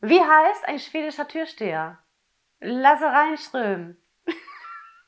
Wie heißt ein schwedischer Türsteher? Lasse reinströmen.